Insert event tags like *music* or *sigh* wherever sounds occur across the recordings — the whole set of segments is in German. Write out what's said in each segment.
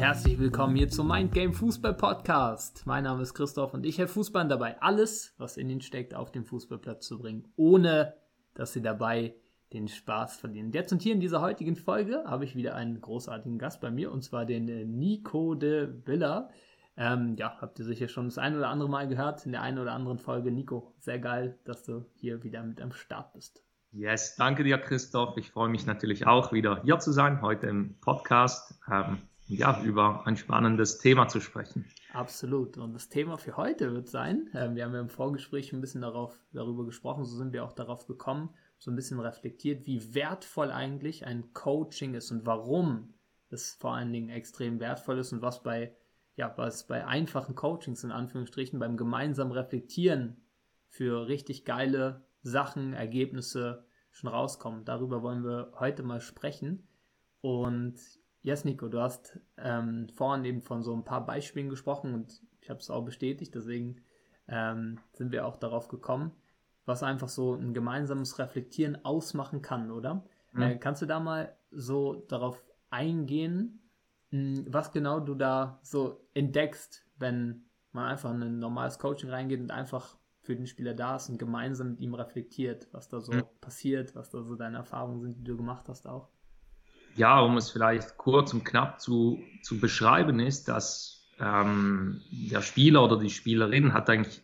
herzlich willkommen hier zum Mind Game Fußball Podcast. Mein Name ist Christoph und ich helfe Fußballern dabei, alles, was in ihnen steckt, auf den Fußballplatz zu bringen, ohne dass sie dabei den Spaß verlieren. Jetzt und hier in dieser heutigen Folge habe ich wieder einen großartigen Gast bei mir und zwar den äh, Nico de Villa. Ähm, ja, habt ihr sicher schon das ein oder andere Mal gehört in der einen oder anderen Folge. Nico, sehr geil, dass du hier wieder mit am Start bist. Yes, danke dir, Christoph. Ich freue mich natürlich auch wieder hier zu sein, heute im Podcast, ähm, ja, über ein spannendes Thema zu sprechen. Absolut. Und das Thema für heute wird sein, äh, wir haben ja im Vorgespräch ein bisschen darauf, darüber gesprochen, so sind wir auch darauf gekommen, so ein bisschen reflektiert, wie wertvoll eigentlich ein Coaching ist und warum es vor allen Dingen extrem wertvoll ist und was bei, ja, was bei einfachen Coachings in Anführungsstrichen beim gemeinsamen Reflektieren für richtig geile Sachen, Ergebnisse schon rauskommen. Darüber wollen wir heute mal sprechen. Und yes, Nico, du hast ähm, vorhin eben von so ein paar Beispielen gesprochen und ich habe es auch bestätigt, deswegen ähm, sind wir auch darauf gekommen, was einfach so ein gemeinsames Reflektieren ausmachen kann, oder? Mhm. Äh, kannst du da mal so darauf eingehen, mh, was genau du da so entdeckst, wenn man einfach in ein normales Coaching reingeht und einfach für den Spieler da ist und gemeinsam mit ihm reflektiert, was da so mhm. passiert, was da so deine Erfahrungen sind, die du gemacht hast auch. Ja, um es vielleicht kurz und knapp zu, zu beschreiben, ist, dass ähm, der Spieler oder die Spielerin hat eigentlich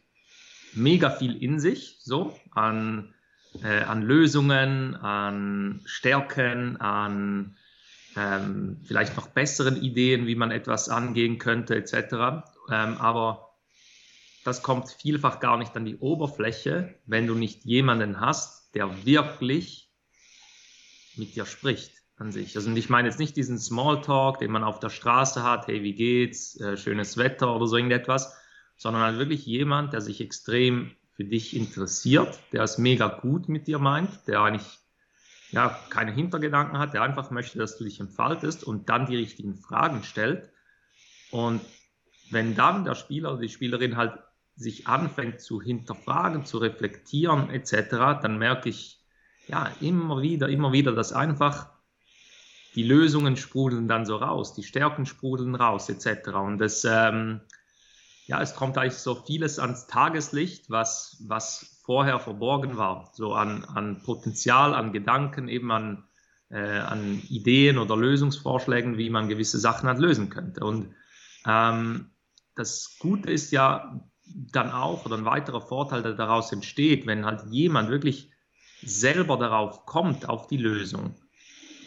mega viel in sich, so an, äh, an Lösungen, an Stärken, an ähm, vielleicht noch besseren Ideen, wie man etwas angehen könnte, etc. Ähm, aber das kommt vielfach gar nicht an die Oberfläche, wenn du nicht jemanden hast, der wirklich mit dir spricht an sich. Also ich meine jetzt nicht diesen Smalltalk, den man auf der Straße hat, hey, wie geht's, äh, schönes Wetter oder so irgendetwas, sondern halt wirklich jemand, der sich extrem für dich interessiert, der es mega gut mit dir meint, der eigentlich ja, keine Hintergedanken hat, der einfach möchte, dass du dich entfaltest und dann die richtigen Fragen stellt. Und wenn dann der Spieler oder die Spielerin halt sich anfängt zu hinterfragen, zu reflektieren etc., dann merke ich ja immer wieder, immer wieder, dass einfach die Lösungen sprudeln dann so raus, die Stärken sprudeln raus etc. Und das, ähm, ja, es kommt eigentlich so vieles ans Tageslicht, was, was vorher verborgen war, so an, an Potenzial, an Gedanken, eben an, äh, an Ideen oder Lösungsvorschlägen, wie man gewisse Sachen halt lösen könnte. Und ähm, das Gute ist ja, dann auch oder ein weiterer Vorteil, der daraus entsteht, wenn halt jemand wirklich selber darauf kommt, auf die Lösung,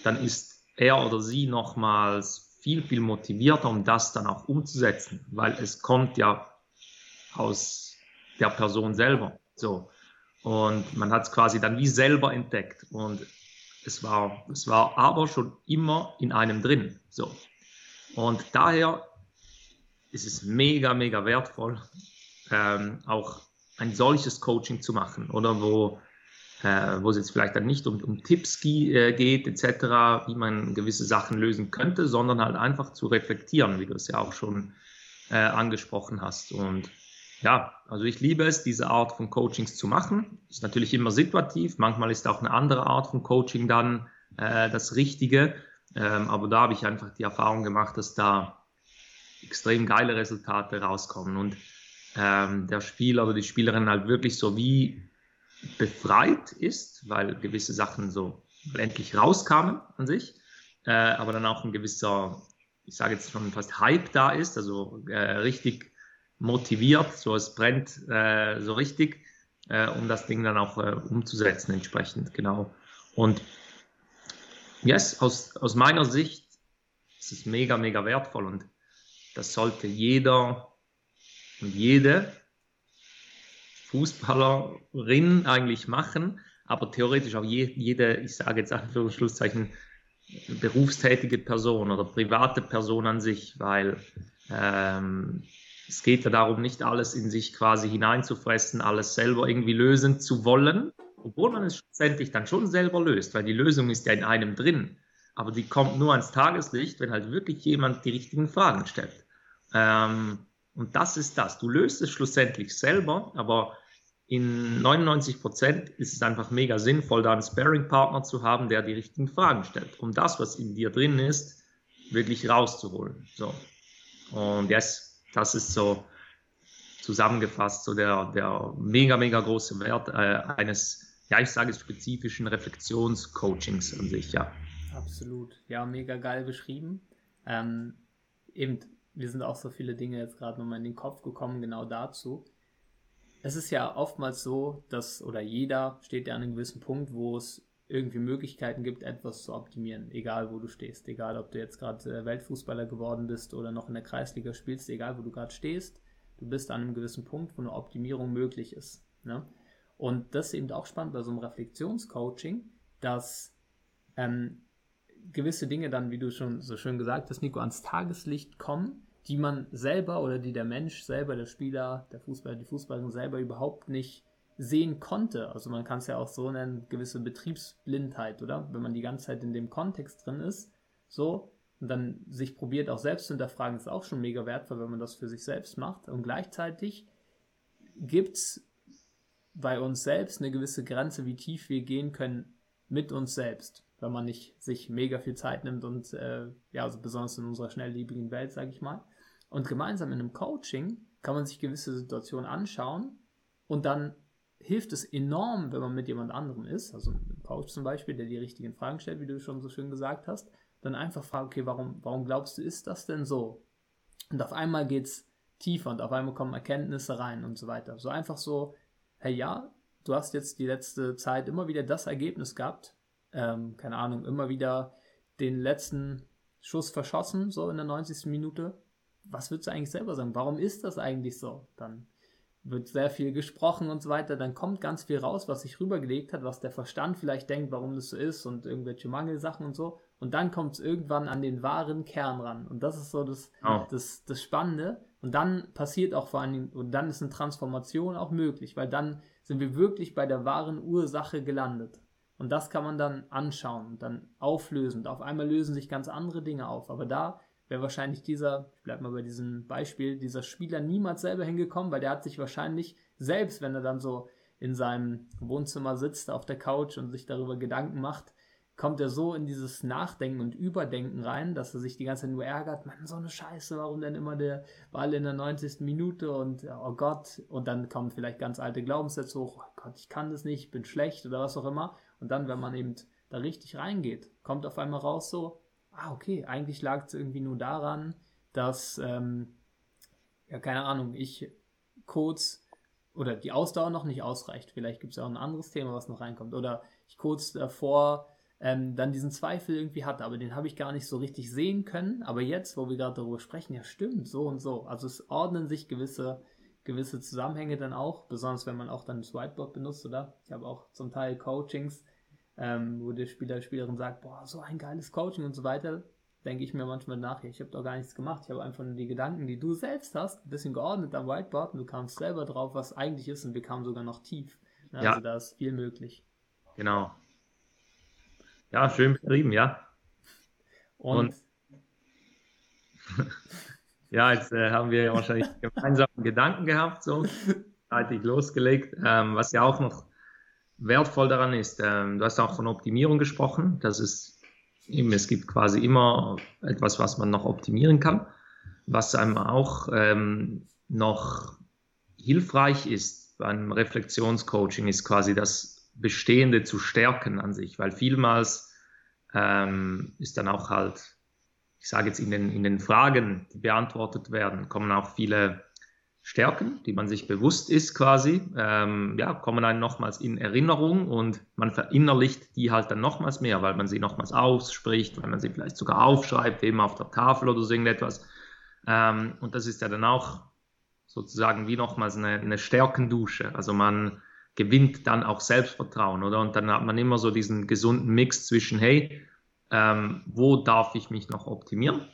dann ist er oder sie nochmals viel, viel motivierter, um das dann auch umzusetzen, weil es kommt ja aus der Person selber. So. Und man hat es quasi dann wie selber entdeckt. Und es war, es war aber schon immer in einem drin. So. Und daher ist es mega, mega wertvoll, ähm, auch ein solches Coaching zu machen oder wo, äh, wo es jetzt vielleicht dann nicht um, um Tipps äh, geht etc., wie man gewisse Sachen lösen könnte, sondern halt einfach zu reflektieren, wie du es ja auch schon äh, angesprochen hast. Und ja, also ich liebe es, diese Art von Coachings zu machen. Ist natürlich immer situativ, manchmal ist auch eine andere Art von Coaching dann äh, das Richtige. Ähm, aber da habe ich einfach die Erfahrung gemacht, dass da extrem geile Resultate rauskommen. Und ähm, der Spieler oder die Spielerin halt wirklich so wie befreit ist, weil gewisse Sachen so endlich rauskamen an sich, äh, aber dann auch ein gewisser, ich sage jetzt schon fast Hype da ist, also äh, richtig motiviert, so es brennt äh, so richtig, äh, um das Ding dann auch äh, umzusetzen entsprechend, genau. Und yes, aus, aus meiner Sicht ist es mega, mega wertvoll und das sollte jeder und jede Fußballerin eigentlich machen, aber theoretisch auch je, jede, ich sage jetzt Anführungszeichen, berufstätige Person oder private Person an sich, weil ähm, es geht ja darum, nicht alles in sich quasi hineinzufressen, alles selber irgendwie lösen zu wollen, obwohl man es schlussendlich dann schon selber löst, weil die Lösung ist ja in einem drin. Aber die kommt nur ans Tageslicht, wenn halt wirklich jemand die richtigen Fragen stellt. Ähm, und das ist das. Du löst es schlussendlich selber, aber in 99 Prozent ist es einfach mega sinnvoll, da einen Sparing-Partner zu haben, der die richtigen Fragen stellt, um das, was in dir drin ist, wirklich rauszuholen. So. Und yes, das ist so zusammengefasst, so der, der mega, mega große Wert äh, eines, ja, ich sage spezifischen Reflexionscoachings an sich, ja. Absolut. Ja, mega geil beschrieben. Ähm, eben, wir sind auch so viele Dinge jetzt gerade nochmal in den Kopf gekommen, genau dazu. Es ist ja oftmals so, dass, oder jeder steht ja an einem gewissen Punkt, wo es irgendwie Möglichkeiten gibt, etwas zu optimieren, egal wo du stehst, egal ob du jetzt gerade äh, Weltfußballer geworden bist oder noch in der Kreisliga spielst, egal wo du gerade stehst, du bist an einem gewissen Punkt, wo eine Optimierung möglich ist. Ne? Und das ist eben auch spannend bei so einem Reflexionscoaching, dass ähm, gewisse Dinge dann, wie du schon so schön gesagt hast, Nico, ans Tageslicht kommen, die man selber oder die der Mensch selber, der Spieler, der Fußballer, die Fußballerin selber überhaupt nicht sehen konnte. Also man kann es ja auch so nennen, gewisse Betriebsblindheit, oder? Wenn man die ganze Zeit in dem Kontext drin ist, so, und dann sich probiert auch selbst zu hinterfragen, ist auch schon mega wertvoll, wenn man das für sich selbst macht. Und gleichzeitig gibt es bei uns selbst eine gewisse Grenze, wie tief wir gehen können mit uns selbst, wenn man nicht sich mega viel Zeit nimmt und äh, ja, also besonders in unserer schnelllebigen Welt, sage ich mal. Und gemeinsam in einem Coaching kann man sich gewisse Situationen anschauen und dann hilft es enorm, wenn man mit jemand anderem ist, also einem Coach zum Beispiel, der die richtigen Fragen stellt, wie du schon so schön gesagt hast, dann einfach fragen, okay, warum, warum glaubst du, ist das denn so? Und auf einmal geht es tiefer und auf einmal kommen Erkenntnisse rein und so weiter. So einfach so, hey ja, du hast jetzt die letzte Zeit immer wieder das Ergebnis gehabt, ähm, keine Ahnung, immer wieder den letzten Schuss verschossen, so in der 90. Minute. Was würdest du eigentlich selber sagen? Warum ist das eigentlich so? Dann wird sehr viel gesprochen und so weiter, dann kommt ganz viel raus, was sich rübergelegt hat, was der Verstand vielleicht denkt, warum das so ist und irgendwelche Mangelsachen und so. Und dann kommt es irgendwann an den wahren Kern ran. Und das ist so das, oh. das, das Spannende. Und dann passiert auch vor allen Dingen, und dann ist eine Transformation auch möglich, weil dann sind wir wirklich bei der wahren Ursache gelandet. Und das kann man dann anschauen, dann auflösen. Und auf einmal lösen sich ganz andere Dinge auf. Aber da wäre wahrscheinlich dieser, ich bleibe mal bei diesem Beispiel, dieser Spieler niemals selber hingekommen, weil der hat sich wahrscheinlich selbst, wenn er dann so in seinem Wohnzimmer sitzt auf der Couch und sich darüber Gedanken macht, kommt er so in dieses Nachdenken und Überdenken rein, dass er sich die ganze Zeit nur ärgert, Mann, so eine Scheiße, warum denn immer der Ball in der 90. Minute und oh Gott, und dann kommen vielleicht ganz alte Glaubenssätze hoch, oh Gott, ich kann das nicht, ich bin schlecht oder was auch immer. Und dann, wenn man eben da richtig reingeht, kommt auf einmal raus so, ah, okay, eigentlich lag es irgendwie nur daran, dass, ähm, ja, keine Ahnung, ich kurz oder die Ausdauer noch nicht ausreicht. Vielleicht gibt es ja auch ein anderes Thema, was noch reinkommt. Oder ich kurz davor ähm, dann diesen Zweifel irgendwie hatte, aber den habe ich gar nicht so richtig sehen können. Aber jetzt, wo wir gerade darüber sprechen, ja stimmt, so und so. Also es ordnen sich gewisse, gewisse Zusammenhänge dann auch, besonders wenn man auch dann das Whiteboard benutzt, oder? Ich habe auch zum Teil Coachings, ähm, wo der Spieler, Spielerin sagt, boah, so ein geiles Coaching und so weiter, denke ich mir manchmal nach, ich habe doch gar nichts gemacht, ich habe einfach nur die Gedanken, die du selbst hast, ein bisschen geordnet am Whiteboard und du kamst selber drauf, was eigentlich ist und wir kamen sogar noch tief. Also ja. da ist viel möglich. Genau. Ja, schön beschrieben, ja. Und, und *laughs* ja, jetzt äh, haben wir wahrscheinlich gemeinsam Gedanken gehabt, so *laughs* zeitig losgelegt, ähm, was ja auch noch wertvoll daran ist, ähm, du hast auch von Optimierung gesprochen, dass es eben, es gibt quasi immer etwas, was man noch optimieren kann, was einem auch ähm, noch hilfreich ist beim Reflexionscoaching, ist quasi das Bestehende zu stärken an sich, weil vielmals ähm, ist dann auch halt, ich sage jetzt in den, in den Fragen, die beantwortet werden, kommen auch viele Stärken, die man sich bewusst ist quasi, ähm, ja, kommen einem nochmals in Erinnerung und man verinnerlicht die halt dann nochmals mehr, weil man sie nochmals ausspricht, weil man sie vielleicht sogar aufschreibt, eben auf der Tafel oder so irgendetwas. Ähm, und das ist ja dann auch sozusagen wie nochmals eine, eine Stärkendusche. Also man gewinnt dann auch Selbstvertrauen, oder? Und dann hat man immer so diesen gesunden Mix zwischen, hey, ähm, wo darf ich mich noch optimieren?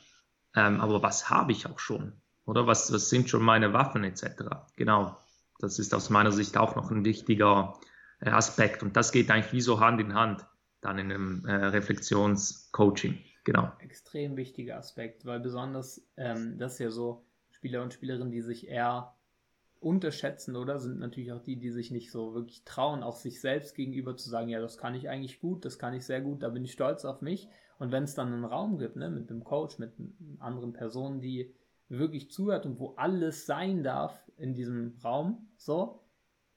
Ähm, aber was habe ich auch schon? Oder was, was sind schon meine Waffen etc. Genau, das ist aus meiner Sicht auch noch ein wichtiger äh, Aspekt. Und das geht eigentlich wie so Hand in Hand dann in einem äh, Reflexionscoaching. Genau. Extrem wichtiger Aspekt, weil besonders ähm, das ist ja so Spieler und Spielerinnen, die sich eher unterschätzen, oder? Sind natürlich auch die, die sich nicht so wirklich trauen, auch sich selbst gegenüber zu sagen, ja, das kann ich eigentlich gut, das kann ich sehr gut, da bin ich stolz auf mich. Und wenn es dann einen Raum gibt, ne, mit einem Coach, mit anderen Personen, die wirklich zuhört und wo alles sein darf in diesem Raum, so,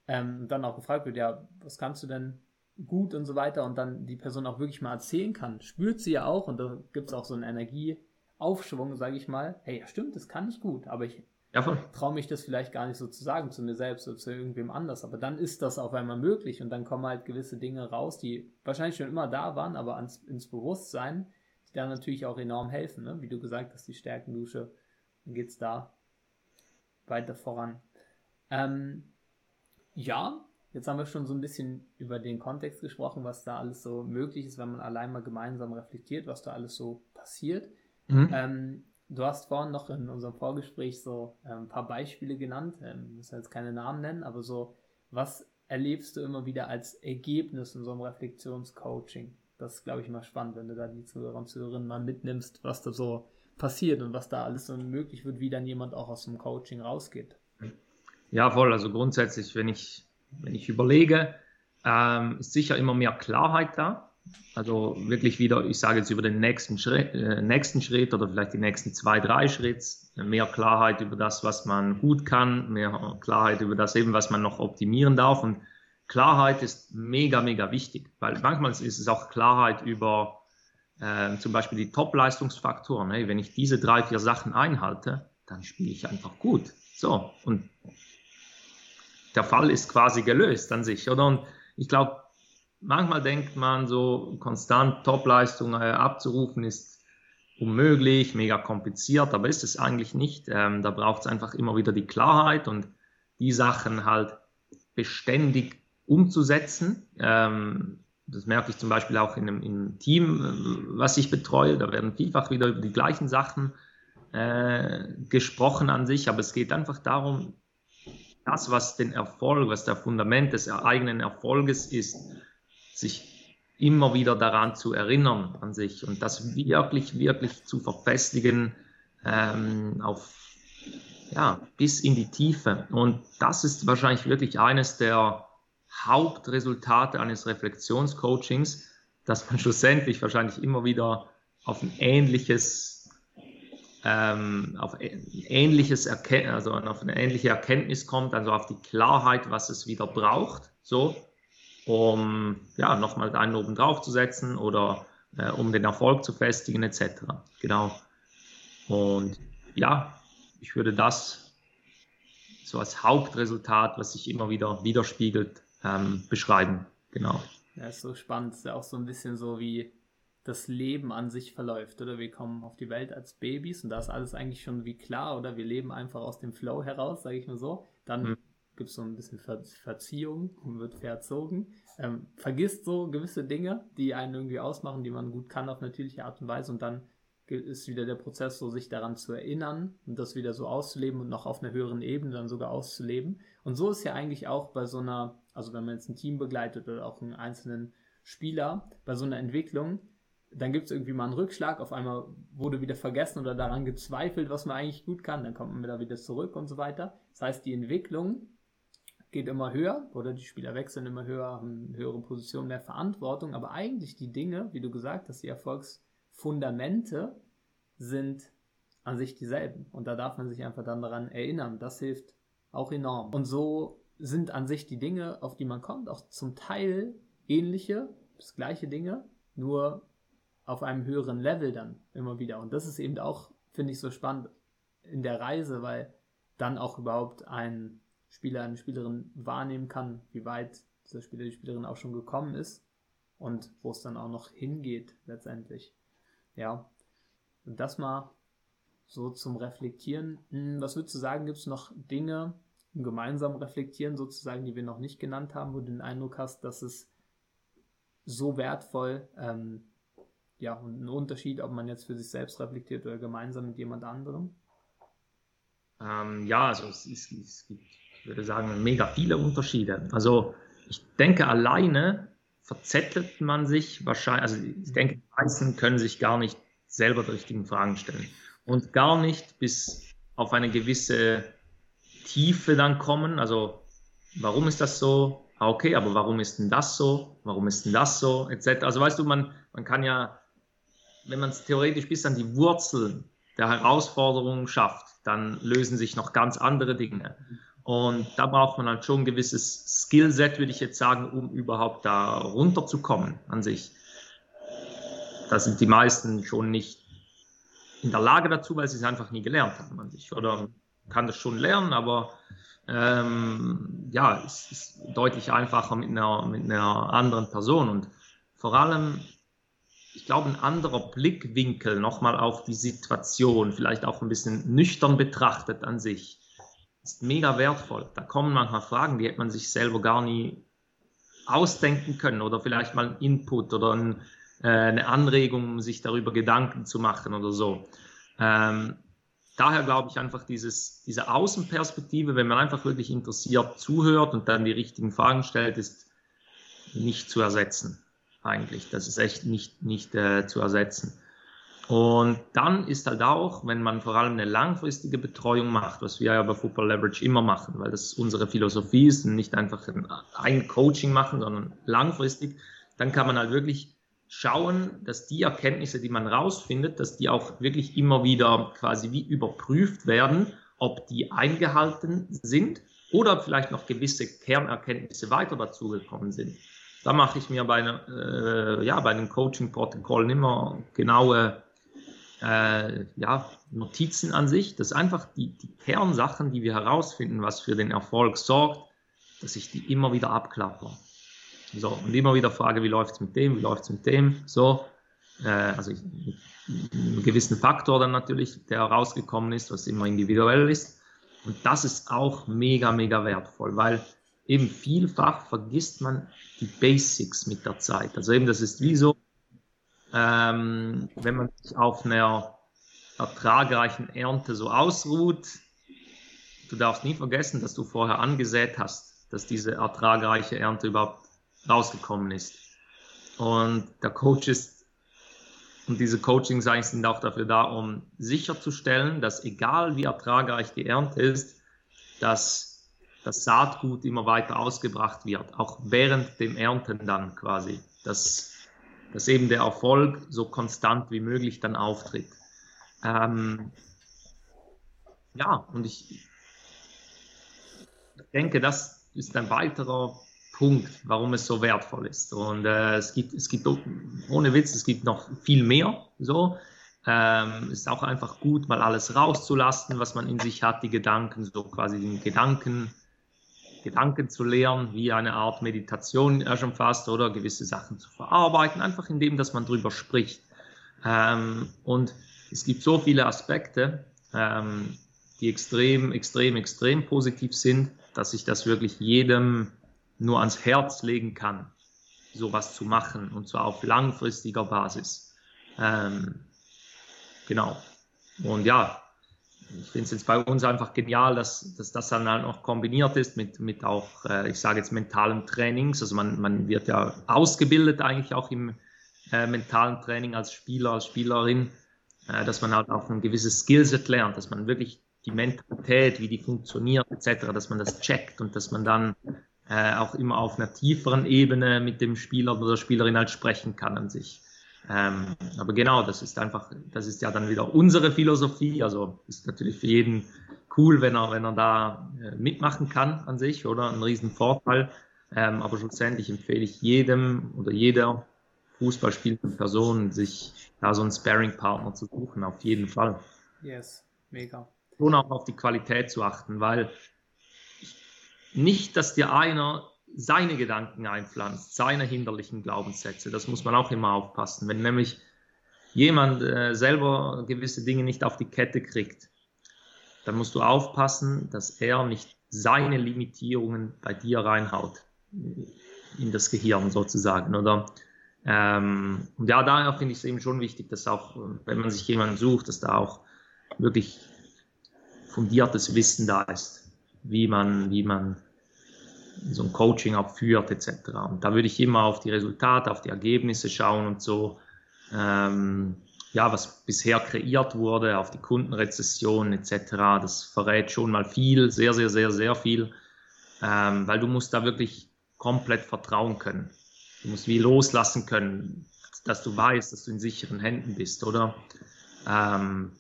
ähm, dann auch gefragt wird, ja, was kannst du denn gut und so weiter und dann die Person auch wirklich mal erzählen kann, spürt sie ja auch und da gibt es auch so einen Energieaufschwung, sage ich mal, hey, ja stimmt, das kann ich gut, aber ich ja, traue mich das vielleicht gar nicht so zu sagen zu mir selbst oder zu irgendwem anders, aber dann ist das auf einmal möglich und dann kommen halt gewisse Dinge raus, die wahrscheinlich schon immer da waren, aber ans, ins Bewusstsein, die dann natürlich auch enorm helfen, ne? wie du gesagt hast, die Stärkendusche, geht es da weiter voran. Ähm, ja, jetzt haben wir schon so ein bisschen über den Kontext gesprochen, was da alles so möglich ist, wenn man allein mal gemeinsam reflektiert, was da alles so passiert. Mhm. Ähm, du hast vorhin noch in unserem Vorgespräch so ein paar Beispiele genannt, ähm, muss jetzt keine Namen nennen, aber so, was erlebst du immer wieder als Ergebnis in so einem Reflexionscoaching? Das ist, glaube ich, immer spannend, wenn du da die Zuhörer und Zuhörerinnen mal mitnimmst, was da so passiert und was da alles so möglich wird, wie dann jemand auch aus dem Coaching rausgeht. Ja, voll. Also grundsätzlich, wenn ich, wenn ich überlege, ähm, ist sicher immer mehr Klarheit da. Also wirklich wieder, ich sage jetzt über den nächsten Schritt, äh, nächsten Schritt oder vielleicht die nächsten zwei, drei Schritte, mehr Klarheit über das, was man gut kann, mehr Klarheit über das eben, was man noch optimieren darf. Und Klarheit ist mega, mega wichtig, weil manchmal ist es auch Klarheit über äh, zum Beispiel die Top-Leistungsfaktoren. Hey, wenn ich diese drei, vier Sachen einhalte, dann spiele ich einfach gut. So, und der Fall ist quasi gelöst an sich, oder? Und ich glaube, manchmal denkt man so, konstant Topleistung äh, abzurufen ist unmöglich, mega kompliziert, aber ist es eigentlich nicht. Ähm, da braucht es einfach immer wieder die Klarheit und die Sachen halt beständig umzusetzen. Ähm, das merke ich zum Beispiel auch in einem, in einem, Team, äh, was ich betreue. Da werden vielfach wieder über die gleichen Sachen äh, gesprochen an sich, aber es geht einfach darum, das, was den Erfolg, was der Fundament des eigenen Erfolges ist, sich immer wieder daran zu erinnern an sich und das wirklich, wirklich zu verfestigen ähm, auf ja, bis in die Tiefe. Und das ist wahrscheinlich wirklich eines der Hauptresultate eines Reflexionscoachings, dass man *laughs* schlussendlich wahrscheinlich immer wieder auf ein ähnliches, ähm, auf ähnliches Erken also auf eine ähnliche Erkenntnis kommt, also auf die Klarheit, was es wieder braucht, so, um ja nochmal einen oben drauf zu setzen oder äh, um den Erfolg zu festigen, etc. Genau. Und ja, ich würde das so als Hauptresultat, was sich immer wieder widerspiegelt, ähm, beschreiben. Genau. Ja, ist so spannend. Ist ja auch so ein bisschen so, wie das Leben an sich verläuft, oder? Wir kommen auf die Welt als Babys und da ist alles eigentlich schon wie klar, oder? Wir leben einfach aus dem Flow heraus, sage ich mal so. Dann mhm. gibt es so ein bisschen Ver Verziehung und wird verzogen. Ähm, vergisst so gewisse Dinge, die einen irgendwie ausmachen, die man gut kann auf natürliche Art und Weise und dann ist wieder der Prozess, so sich daran zu erinnern und das wieder so auszuleben und noch auf einer höheren Ebene dann sogar auszuleben. Und so ist ja eigentlich auch bei so einer, also wenn man jetzt ein Team begleitet oder auch einen einzelnen Spieler, bei so einer Entwicklung, dann gibt es irgendwie mal einen Rückschlag, auf einmal wurde wieder vergessen oder daran gezweifelt, was man eigentlich gut kann, dann kommt man wieder wieder zurück und so weiter. Das heißt, die Entwicklung geht immer höher oder die Spieler wechseln immer höher, haben höhere Positionen, mehr Verantwortung, aber eigentlich die Dinge, wie du gesagt hast, die Erfolgs- Fundamente sind an sich dieselben. Und da darf man sich einfach dann daran erinnern. Das hilft auch enorm. Und so sind an sich die Dinge, auf die man kommt, auch zum Teil ähnliche, das gleiche Dinge, nur auf einem höheren Level dann immer wieder. Und das ist eben auch, finde ich, so spannend in der Reise, weil dann auch überhaupt ein Spieler, eine Spielerin wahrnehmen kann, wie weit dieser Spieler, die Spielerin auch schon gekommen ist und wo es dann auch noch hingeht letztendlich. Ja, und das mal so zum Reflektieren. Hm, was würdest du sagen, gibt es noch Dinge im gemeinsamen Reflektieren sozusagen, die wir noch nicht genannt haben, wo du den Eindruck hast, dass es so wertvoll, ähm, ja, und ein Unterschied, ob man jetzt für sich selbst reflektiert oder gemeinsam mit jemand anderem? Ähm, ja, also es, ist, es gibt, ich würde sagen, mega viele Unterschiede. Also ich denke alleine verzettelt man sich wahrscheinlich, also ich denke, die meisten können sich gar nicht selber die richtigen Fragen stellen. Und gar nicht bis auf eine gewisse Tiefe dann kommen. Also, warum ist das so? Ah, okay, aber warum ist denn das so? Warum ist denn das so? Etc. Also, weißt du, man, man kann ja, wenn man es theoretisch bis an die Wurzeln der Herausforderungen schafft, dann lösen sich noch ganz andere Dinge. Und da braucht man halt schon ein gewisses Skillset, würde ich jetzt sagen, um überhaupt da runterzukommen an sich. Da sind die meisten schon nicht in der Lage dazu, weil sie es einfach nie gelernt haben an sich. Oder kann das schon lernen, aber ähm, ja, es ist deutlich einfacher mit einer, mit einer anderen Person. Und vor allem, ich glaube, ein anderer Blickwinkel nochmal auf die Situation, vielleicht auch ein bisschen nüchtern betrachtet an sich, ist mega wertvoll. Da kommen manchmal Fragen, die hätte man sich selber gar nie ausdenken können oder vielleicht mal ein Input oder ein, äh, eine Anregung, um sich darüber Gedanken zu machen oder so. Ähm, daher glaube ich einfach dieses, diese Außenperspektive, wenn man einfach wirklich interessiert zuhört und dann die richtigen Fragen stellt, ist nicht zu ersetzen eigentlich. Das ist echt nicht, nicht äh, zu ersetzen. Und dann ist halt auch, wenn man vor allem eine langfristige Betreuung macht, was wir ja bei Football Leverage immer machen, weil das unsere Philosophie ist und nicht einfach ein Coaching machen, sondern langfristig, dann kann man halt wirklich schauen, dass die Erkenntnisse, die man rausfindet, dass die auch wirklich immer wieder quasi wie überprüft werden, ob die eingehalten sind oder vielleicht noch gewisse Kernerkenntnisse weiter dazugekommen sind. Da mache ich mir bei, äh, ja, bei den Coaching-Protokollen immer genaue äh, ja, Notizen an sich. Das ist einfach die, die Kernsachen, die wir herausfinden, was für den Erfolg sorgt, dass ich die immer wieder abklappe. So, und immer wieder frage, wie läuft es mit dem, wie läuft es mit dem, so. Äh, also mit einem gewissen Faktor dann natürlich, der rausgekommen ist, was immer individuell ist. Und das ist auch mega, mega wertvoll, weil eben vielfach vergisst man die Basics mit der Zeit. Also eben, das ist wie so, ähm, wenn man sich auf einer ertragreichen Ernte so ausruht, du darfst nie vergessen, dass du vorher angesät hast, dass diese ertragreiche Ernte überhaupt rausgekommen ist. Und der Coach ist, und diese eigentlich sind auch dafür da, um sicherzustellen, dass egal wie ertragreich die Ernte ist, dass das Saatgut immer weiter ausgebracht wird, auch während dem Ernten dann quasi, dass, dass eben der Erfolg so konstant wie möglich dann auftritt. Ähm, ja, und ich denke, das ist ein weiterer Punkt, warum es so wertvoll ist. Und äh, es gibt, es gibt ohne Witz, es gibt noch viel mehr. So, ähm, ist auch einfach gut, mal alles rauszulassen, was man in sich hat, die Gedanken, so quasi den Gedanken, Gedanken zu lernen, wie eine Art Meditation schon fast oder gewisse Sachen zu verarbeiten, einfach indem, dass man drüber spricht. Ähm, und es gibt so viele Aspekte, ähm, die extrem, extrem, extrem positiv sind, dass ich das wirklich jedem nur ans Herz legen kann, sowas zu machen und zwar auf langfristiger Basis. Ähm, genau. Und ja, ich finde es jetzt bei uns einfach genial, dass, dass das dann halt noch kombiniert ist mit, mit auch, äh, ich sage jetzt, mentalen Trainings. Also man, man wird ja ausgebildet eigentlich auch im äh, mentalen Training als Spieler, als Spielerin, äh, dass man halt auch ein gewisses Skillset lernt, dass man wirklich die Mentalität, wie die funktioniert etc., dass man das checkt und dass man dann äh, auch immer auf einer tieferen Ebene mit dem Spieler oder der Spielerin halt sprechen kann an sich. Ähm, aber genau, das ist einfach, das ist ja dann wieder unsere Philosophie. Also ist natürlich für jeden cool, wenn er, wenn er da äh, mitmachen kann an sich, oder? Ein riesen Vorteil. Ähm, aber schlussendlich empfehle ich jedem oder jeder Fußballspielenden Person, sich da so einen Sparring-Partner zu suchen, auf jeden Fall. Yes, mega. Und auch auf die Qualität zu achten, weil nicht, dass dir einer seine Gedanken einpflanzt, seine hinderlichen Glaubenssätze. Das muss man auch immer aufpassen. Wenn nämlich jemand äh, selber gewisse Dinge nicht auf die Kette kriegt, dann musst du aufpassen, dass er nicht seine Limitierungen bei dir reinhaut in das Gehirn sozusagen, oder? Ähm, und ja, daher finde ich es eben schon wichtig, dass auch, wenn man sich jemanden sucht, dass da auch wirklich fundiertes Wissen da ist wie man, wie man so ein Coaching auch führt etc. Und da würde ich immer auf die Resultate, auf die Ergebnisse schauen und so. Ähm, ja, was bisher kreiert wurde, auf die Kundenrezession etc. Das verrät schon mal viel, sehr, sehr, sehr, sehr viel, ähm, weil du musst da wirklich komplett vertrauen können. Du musst wie loslassen können, dass du weißt, dass du in sicheren Händen bist, oder? Ähm,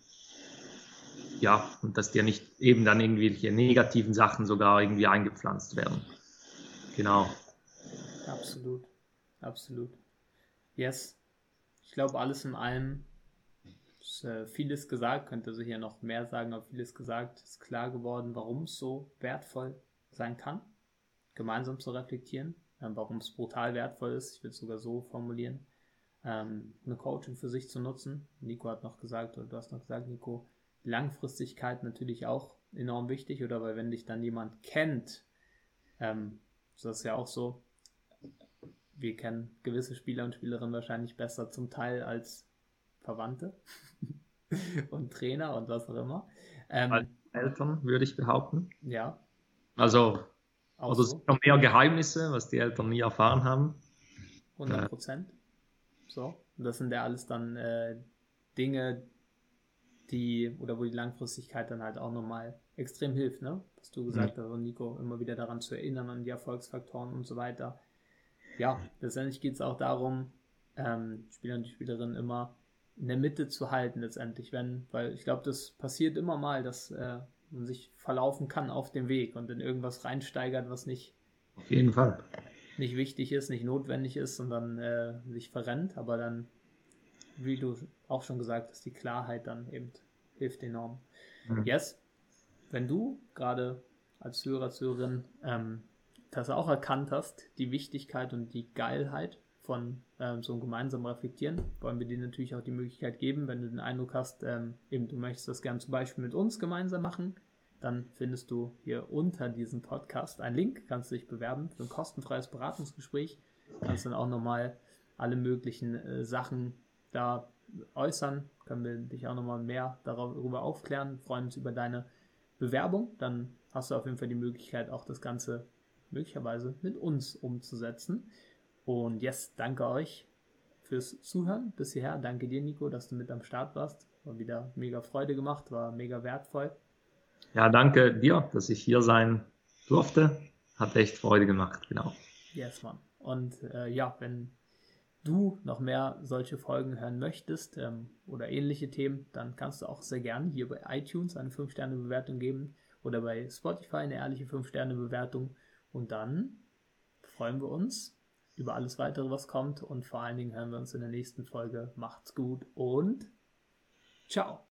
ja, und dass dir nicht eben dann irgendwelche negativen Sachen sogar irgendwie eingepflanzt werden. Genau. Absolut, absolut. Yes. Ich glaube, alles in allem ist äh, vieles gesagt, könnte also hier noch mehr sagen, aber vieles gesagt, ist klar geworden, warum es so wertvoll sein kann, gemeinsam zu reflektieren, äh, warum es brutal wertvoll ist, ich will es sogar so formulieren, ähm, eine Coaching für sich zu nutzen. Nico hat noch gesagt, oder du hast noch gesagt, Nico, Langfristigkeit natürlich auch enorm wichtig, oder weil wenn dich dann jemand kennt, ähm, das ist ja auch so, wir kennen gewisse Spieler und Spielerinnen wahrscheinlich besser zum Teil als Verwandte *laughs* und Trainer und was auch immer. Ähm, als Eltern würde ich behaupten. Ja. Also, auch also so. noch mehr Geheimnisse, was die Eltern nie erfahren haben. 100 Prozent. Äh. So. Und das sind ja alles dann äh, Dinge, die, oder wo die Langfristigkeit dann halt auch nochmal extrem hilft, ne? Was du gesagt mhm. hast, Nico, immer wieder daran zu erinnern, an die Erfolgsfaktoren und so weiter. Ja, letztendlich geht es auch darum, ähm, Spieler und Spielerinnen immer in der Mitte zu halten, letztendlich, wenn, weil ich glaube, das passiert immer mal, dass äh, man sich verlaufen kann auf dem Weg und in irgendwas reinsteigert, was nicht auf jeden Fall nicht wichtig ist, nicht notwendig ist und dann äh, sich verrennt, aber dann, wie du auch schon gesagt hast, die Klarheit dann eben hilft enorm. Mhm. Yes, wenn du gerade als Hörer, Hörerin ähm, das auch erkannt hast, die Wichtigkeit und die Geilheit von ähm, so einem gemeinsamen Reflektieren, wollen wir dir natürlich auch die Möglichkeit geben, wenn du den Eindruck hast, ähm, eben du möchtest das gerne zum Beispiel mit uns gemeinsam machen, dann findest du hier unter diesem Podcast einen Link, kannst du dich bewerben für ein kostenfreies Beratungsgespräch, kannst dann auch nochmal alle möglichen äh, Sachen da äußern, können wir dich auch nochmal mehr darüber aufklären, freuen uns über deine Bewerbung, dann hast du auf jeden Fall die Möglichkeit, auch das Ganze möglicherweise mit uns umzusetzen. Und yes, danke euch fürs Zuhören bis hierher. Danke dir, Nico, dass du mit am Start warst. War wieder mega Freude gemacht, war mega wertvoll. Ja, danke dir, dass ich hier sein durfte. Hat echt Freude gemacht, genau. Yes, Mann. Und äh, ja, wenn du noch mehr solche Folgen hören möchtest ähm, oder ähnliche Themen, dann kannst du auch sehr gerne hier bei iTunes eine 5-Sterne-Bewertung geben oder bei Spotify eine ehrliche 5-Sterne-Bewertung. Und dann freuen wir uns über alles weitere, was kommt. Und vor allen Dingen hören wir uns in der nächsten Folge. Macht's gut und ciao.